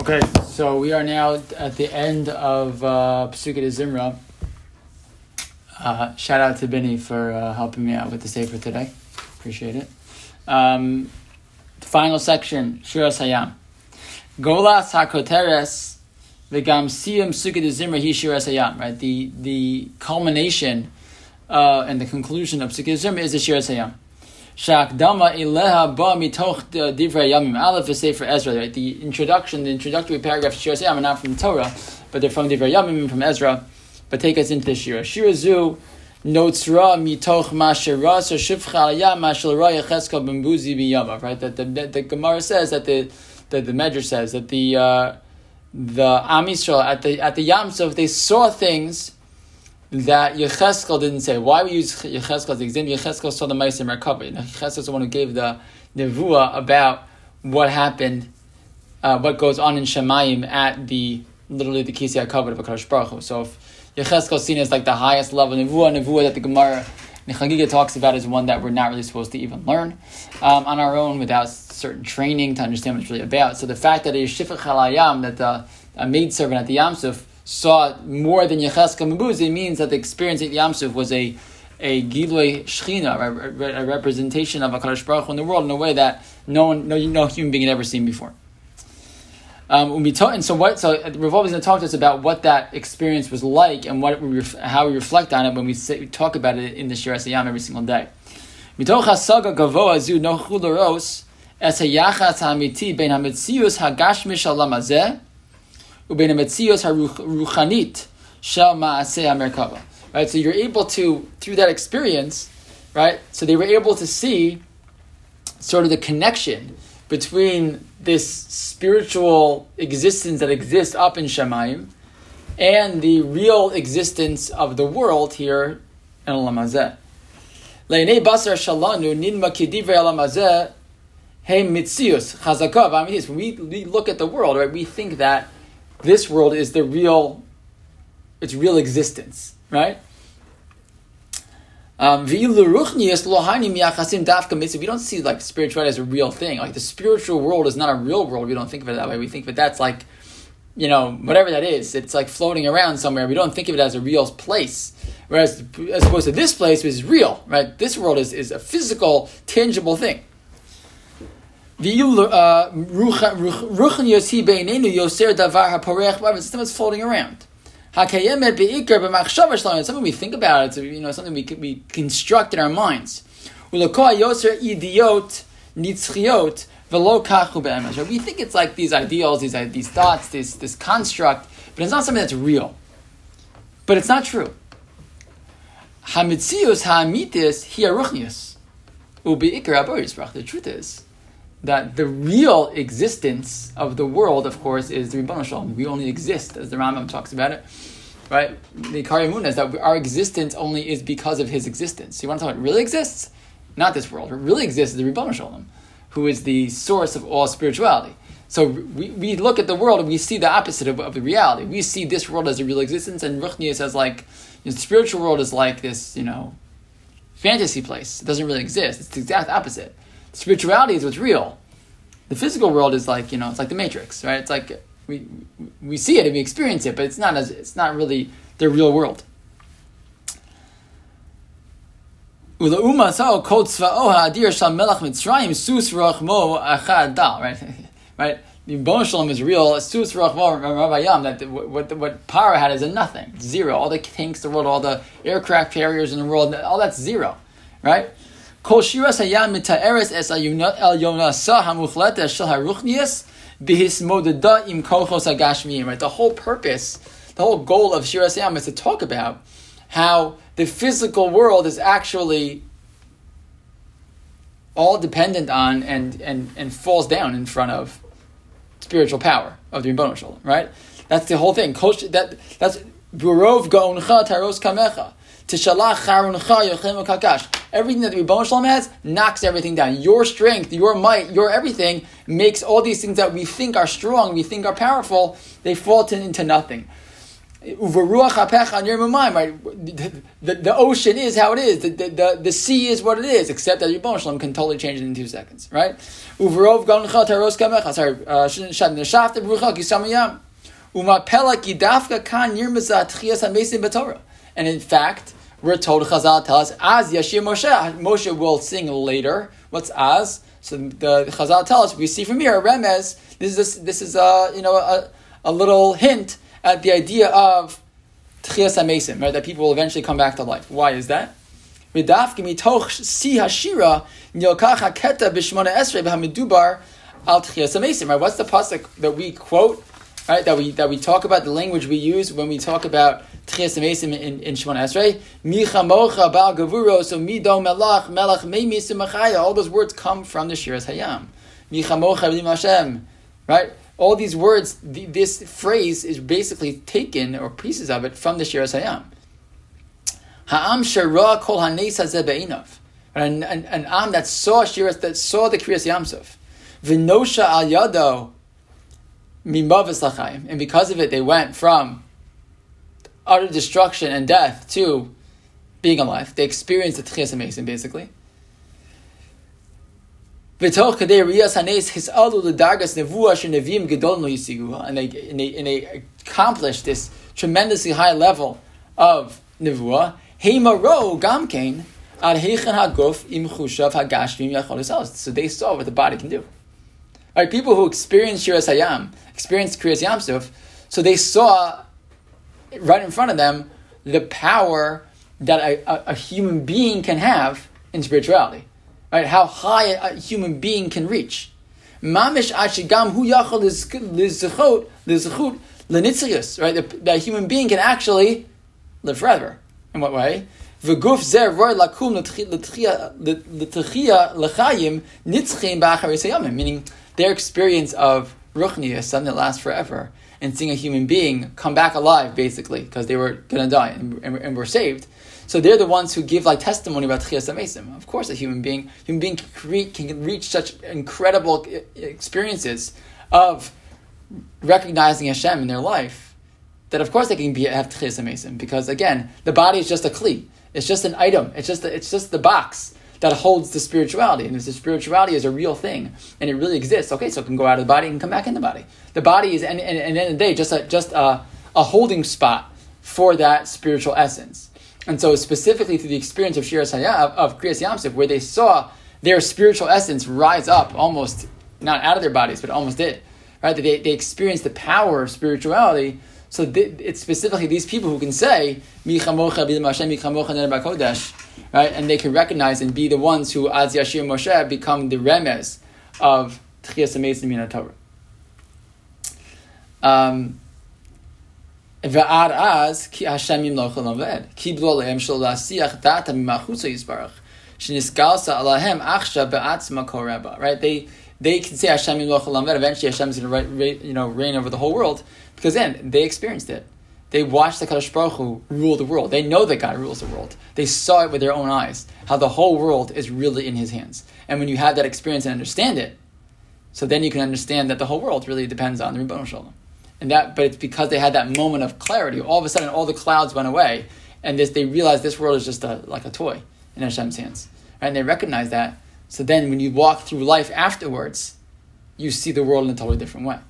Okay, so we are now at the end of uh, Pesukei de Zimra. Uh, shout out to Benny for uh, helping me out with the Sefer today. Appreciate it. Um, final section, Shiras Hayam. Golas HaKoteres V'gam Siyam de Zimra Hi Shiras Hayam. Right, the, the culmination uh, and the conclusion of de Zimra is the Shiras Hayam. Shakdama Ileha Ba Mitoch Divrei Yamim Aleph is Sefer Ezra. Right? The introduction, the introductory paragraphs Shir Sayam are not from Torah, but they're from Divrei Yamim from Ezra. But take us into the Shira. Shira Zu Notzra Mitoch Mashira So Shivcha Alayam Mashal Raya Cheska Bambuzi Biyama. Right? That the, the, the Gemara says that the the, the Medrash says that the uh, the Am at the at the Yam Suf they saw things that Yecheskel didn't say. Why we use Yecheskel as example? Yecheskel saw the Meisim recover. You know, Yecheskel is the one who gave the Nevuah about what happened, uh, what goes on in Shemayim at the, literally the Kisei HaKavod of HaKadosh Baruch Hu. So if Yecheskel is seen as like the highest level Nevuah, Nevuah that the Gemara Nechagiga talks about is one that we're not really supposed to even learn um, on our own without certain training to understand what it's really about. So the fact that a Shifach Halayam, that the, a maidservant at the Yamsuf, saw more than Yecheskel Mabuz, it means that the experience at Yamsuf was a a Gilui Shechina, a, representation of HaKadosh Baruch Hu in the world in a way that no one, no, no human being had ever seen before. Um, and so what? So Rav is going to talk to us about what that experience was like and what we ref, how we reflect on it when we, say, we talk about it in the Shir Yam every single day. Mitoch Right, so you're able to through that experience, right? So they were able to see sort of the connection between this spiritual existence that exists up in Shemayim and the real existence of the world here in Olam Hazeh. Basar shalanu ninma hey mitzius chazakav. I mean, when we, we look at the world, right, we think that this world is the real, its real existence, right? Um, we don't see like spirituality as a real thing. Like the spiritual world is not a real world. We don't think of it that way. We think that that's like, you know, whatever that is. It's like floating around somewhere. We don't think of it as a real place. Whereas, as opposed to this place, which is real, right? This world is, is a physical, tangible thing. Uh, it's floating around. Shalom. Something we think about. It's you know something we we construct in our minds. We think it's like these ideals, these these thoughts, this this construct, but it's not something that's real. But it's not true. Hamitzius ha'amitis ubeikar aboris The truth is that the real existence of the world, of course, is the Ribbon Shalom. We only exist, as the Rambam talks about it. Right? The Karyamun is that our existence only is because of his existence. You want to talk about really exists? Not this world. What really exists is the Ribbon Shalom, who is the source of all spirituality. So we, we look at the world and we see the opposite of, of the reality. We see this world as a real existence, and Ruchnius as like you know, the spiritual world is like this, you know, fantasy place. It doesn't really exist. It's the exact opposite. Spirituality is what's real. The physical world is like you know, it's like the Matrix, right? It's like we we see it and we experience it, but it's not as it's not really the real world. Right, right. The Bon Shalom is real. Sus Rachmo that what what power had is a nothing, zero. All the tanks the world, all the aircraft carriers in the world, all that's zero, right? Right, the whole purpose, the whole goal of shiras hayam is to talk about how the physical world is actually all dependent on and and and falls down in front of spiritual power of the Rebbeinu. Right, that's the whole thing. That that's burov gaoncha taros kamecha. Tishalach yochem kakash. Everything that the Rebbe Shalom has knocks everything down. Your strength, your might, your everything makes all these things that we think are strong, we think are powerful, they fall to, into nothing. Right? The, the, the, ocean is how it is. The, the, the, sea is what it is, except that Ribbon Shalom can totally change it in two seconds, right? Sorry, uh, kidafka kan. And in fact, we're told Chazal tell us as Yashir Moshe. Moshe will sing later. What's as? So the Chazal tell us we see from here remez. This is a, this is a you know a, a little hint at the idea of Tchias HaMesim, right? That people will eventually come back to life. Why is that? Si hashira nilkach haketa b'shmona esrei b'hamidubar al Tchias HaMesim, right? What's the pasuk that we quote, right? That we that we talk about the language we use when we talk about Tchias in, in Shemona Esrei? Micha mocha bal gavuro so mido melach melach meimis All those words come from the Shiras Hayam. Micha mocha Hashem, right? all these words, the, this phrase is basically taken, or pieces of it, from the Shir Hayam. Ha'am shara kol hanes hazeh An, an, an am that saw Shiras, that saw the Kriyas Yamsuf. V'nosha al yado And because of it, they went from utter destruction and death to being alive. They experienced the Tchias HaMesim, basically. And they and they and they accomplished this tremendously high level of nevuah. Heimaro gamkein So they saw what the body can do. Right, people who experienced Shiras Hayam, experienced Kriyas Yamsuf, so they saw right in front of them the power that a, a, a human being can have in spirituality right? How high a human being can reach. Mamish ashigam hu yachal lizchut lizchut lenitzius, right? That human being can actually live forever. In what way? V'guf zer roy lakum l'tchia l'chayim nitzchim ba'achar meaning their experience of ruchnius, something that lasts forever, and seeing a human being come back alive, basically, because they were going to die and, and, and were saved. So they're the ones who give like testimony about Tchias Amesim. Of course, a human being, human being can, can reach such incredible experiences of recognizing Hashem in their life that of course they can be have Tchias because again, the body is just a kli. It's just an item. It's just it's just the box that holds the spirituality. And if the spirituality is a real thing and it really exists, okay, so it can go out of the body and come back in the body. The body is, and, at the end of the day, just a, just a, a holding spot for that spiritual essence. And so, specifically through the experience of Shiras Hayam, of, Kriyas Yamsuf, where they saw their spiritual essence rise up almost, not out of their bodies, but almost did, right? They, they experienced the power of spirituality. So it's specifically these people who can say, right? And they can recognize and be the ones who, as Yashir Moshe, become the remes of Tchias Amazing Torah. Um, ועד אז, כי השם ימלוך עליהם קיבלו עליהם שלא להסיח דעתם ממחוצה יסברך, שנסגלסה עליהם עכשיו בעצמה קורבה, right? They, they can say Hashem yimloch olam eventually Hashem is going to you know, reign over the whole world, because then they experienced it. They watched the Kadosh Baruch Hu rule the world. They know that God rules the world. They saw it with their own eyes, how the whole world is really in His hands. And when you have that experience and understand it, so then you can understand that the whole world really depends on the Ribbon Shalom and that, but it's because they had that moment of clarity. All of a sudden, all the clouds went away, and this, they realized this world is just a, like a toy in Hashem's hands, right? and they recognize that. So then, when you walk through life afterwards, you see the world in a totally different way.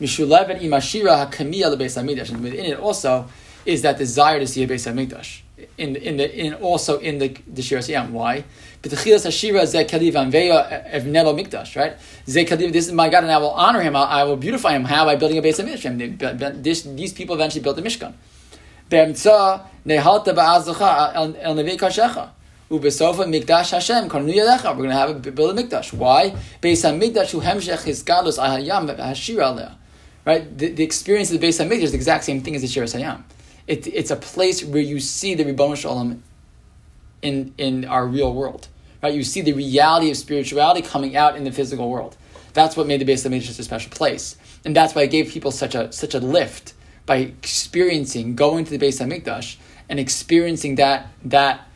Mishulevet imashira hakamiya lebeis and within it also is that desire to see a beis hamikdash. In in the in also in the the shiras yam. Why? B'techilas hashira ze kaliv anveya evnelo mikdash, right? Zekaliv. this is my God, and I will honor him. I will beautify him. How by building a base of Mishkan. This, these people eventually built the Mishkan. Be'emtza nehalta ba'azacha el nevei kashecha. Mikdash Hashem. We're going to have a build a mikdash. Why? Beis hamikdash hu hemshech his galus ahayam hashira aleh. Right? The, the experience of the base Beis Hamikdash is the exact same thing as the Shiras Hayam. It, it's a place where you see the Ribbon Shalom in, in our real world. Right? You see the reality of spirituality coming out in the physical world. That's what made the base Hamikdash a special place, and that's why it gave people such a such a lift by experiencing going to the base Beis Hamikdash and experiencing that that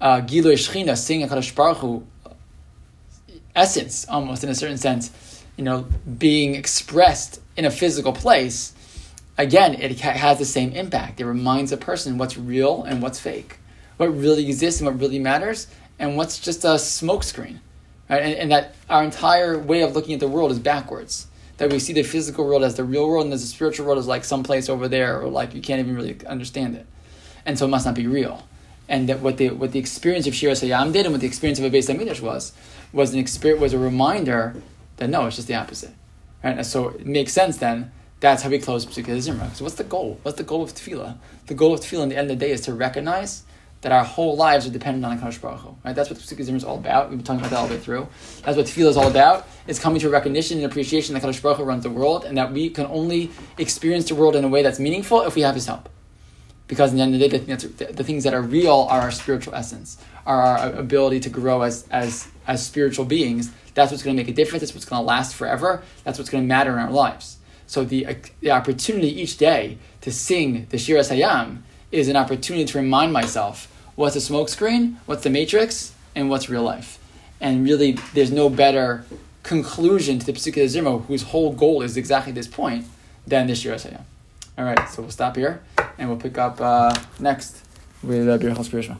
uh, Shechina, seeing Kadosh Baruch Hu essence, almost in a certain sense, you know, being expressed in a physical place. again, it has the same impact. It reminds a person what's real and what's fake, what really exists and what really matters, and what's just a smokescreen. Right? And, and that our entire way of looking at the world is backwards. That we see the physical world as the real world, and the spiritual world is like someplace over there, or like you can't even really understand it, and so it must not be real. And that what the what the experience of Shiras Hayam did, and what the experience of a Beis Hamidrash was, was an experience was a reminder that no, it's just the opposite. Right? And so it makes sense then that's how we close Pesukei Zimra. So what's the goal? What's the goal of tefillah? The goal of tefillah in the end of the day is to recognize that our whole lives are dependent on Hakadosh Baruch Hu. Right? That's what Pesukei Zimra is all about. We've been talking about that all the way through. That's what tefillah is all about. It's coming to a recognition and appreciation that Hakadosh Baruch Hu runs the world, and that we can only experience the world in a way that's meaningful if we have His help. Because in the end of the day, the, the things that are real are our spiritual essence, are our ability to grow as as as spiritual beings. That's what's going to make a difference. That's what's going to last forever. That's what's going to matter in our lives. So the, uh, the opportunity each day to sing the Shiras Hayam is an opportunity to remind myself what's a smokescreen, what's the matrix, and what's real life. And really, there's no better conclusion to the Pesukei Zimra, whose whole goal is exactly this point, than the Shiras Hayam. All right, so we'll stop here, and we'll pick up uh, next with uh, Birchas Spiritual.